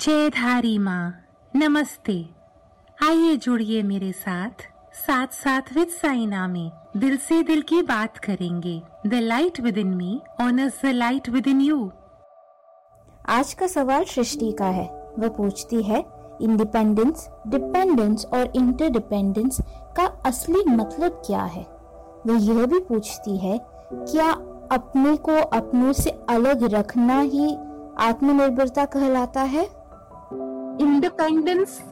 जयधारी माँ, नमस्ते। आइए जुड़िए मेरे साथ साथ साथ विद साइना में दिल से दिल की बात करेंगे। The light within me honours the light within you आज का सवाल सृष्टि का है। वह पूछती है इंडिपेंडेंस डिपेंडेंस और इंटरडिपेंडेंस का असली मतलब क्या है? वह यह भी पूछती है, क्या अपने को अपनों से अलग रखना ही आत्मनिर्भरता कहलाता है? इंडिपेंडेंस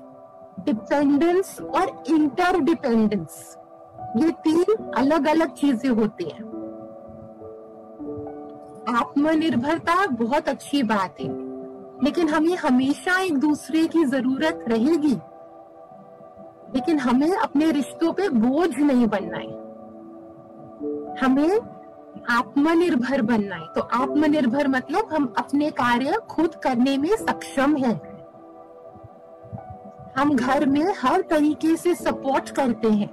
डिपेंडेंस और इंटरडिपेंडेंस ये तीन अलग अलग चीज़ें होती हैं। आत्मनिर्भरता बहुत अच्छी बात है, लेकिन हमें हमेशा एक दूसरे की ज़रूरत रहेगी। लेकिन हमें अपने रिश्तों पे बोझ नहीं बनना है। हमें आत्मनिर्भर बनना है। तो आत्मनिर्भर मतलब हम अपने कार्य खुद करने में सक्षम हैं। हम घर में हर तरीके से सपोर्ट करते हैं।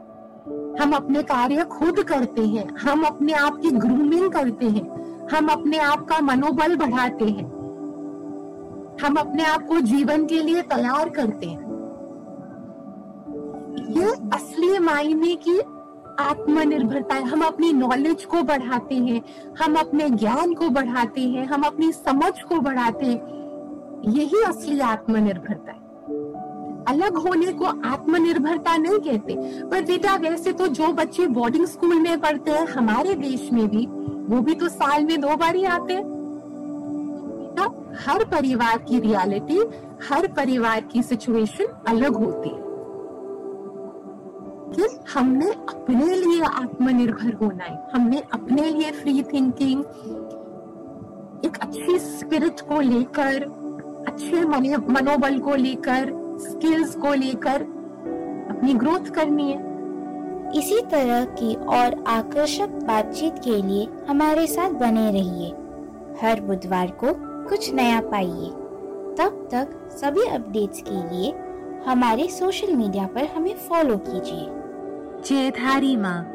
हम अपने कार्य खुद करते हैं। हम अपने आप की ग्रूमिंग करते हैं। हम अपने आप का मनोबल बढ़ाते हैं। हम अपने आप को जीवन के लिए तैयार करते हैं। ये असली मायने की आत्मनिर्भरता है। हम अपनी नॉलेज को बढ़ाते हैं। हम अपने ज्ञान को बढ़ाते हैं। हम अपनी समझ को बढ़ाते हैं। यही असली आत्मनिर्भरता है। अलग होने को आत्मनिर्भरता नहीं कहते। पर बेटा, वैसे तो जो बच्चे बोर्डिंग स्कूल में पढ़ते हैं, हमारे देश में भी, वो भी तो साल में दो बार ही। आते हैं हर परिवार की रियलिटी हर परिवार की सिचुएशन अलग होती है। कि हमने अपने लिए आत्मनिर्भर होना है। हमने अपने लिए फ्री थिंकिंग एक अच्छी स्पिरिट को लेकर, अच्छे मनोबल को लेकर स्किल्स को लेकर अपनी ग्रोथ करनी है। इसी तरह की और आकर्षक बातचीत के लिए हमारे साथ बने रहिए। हर बुधवार को कुछ नया पाइए। तब तक सभी अपडेट्स के लिए हमारे सोशल मीडिया पर हमें फॉलो कीजिए। जयधारी माँ।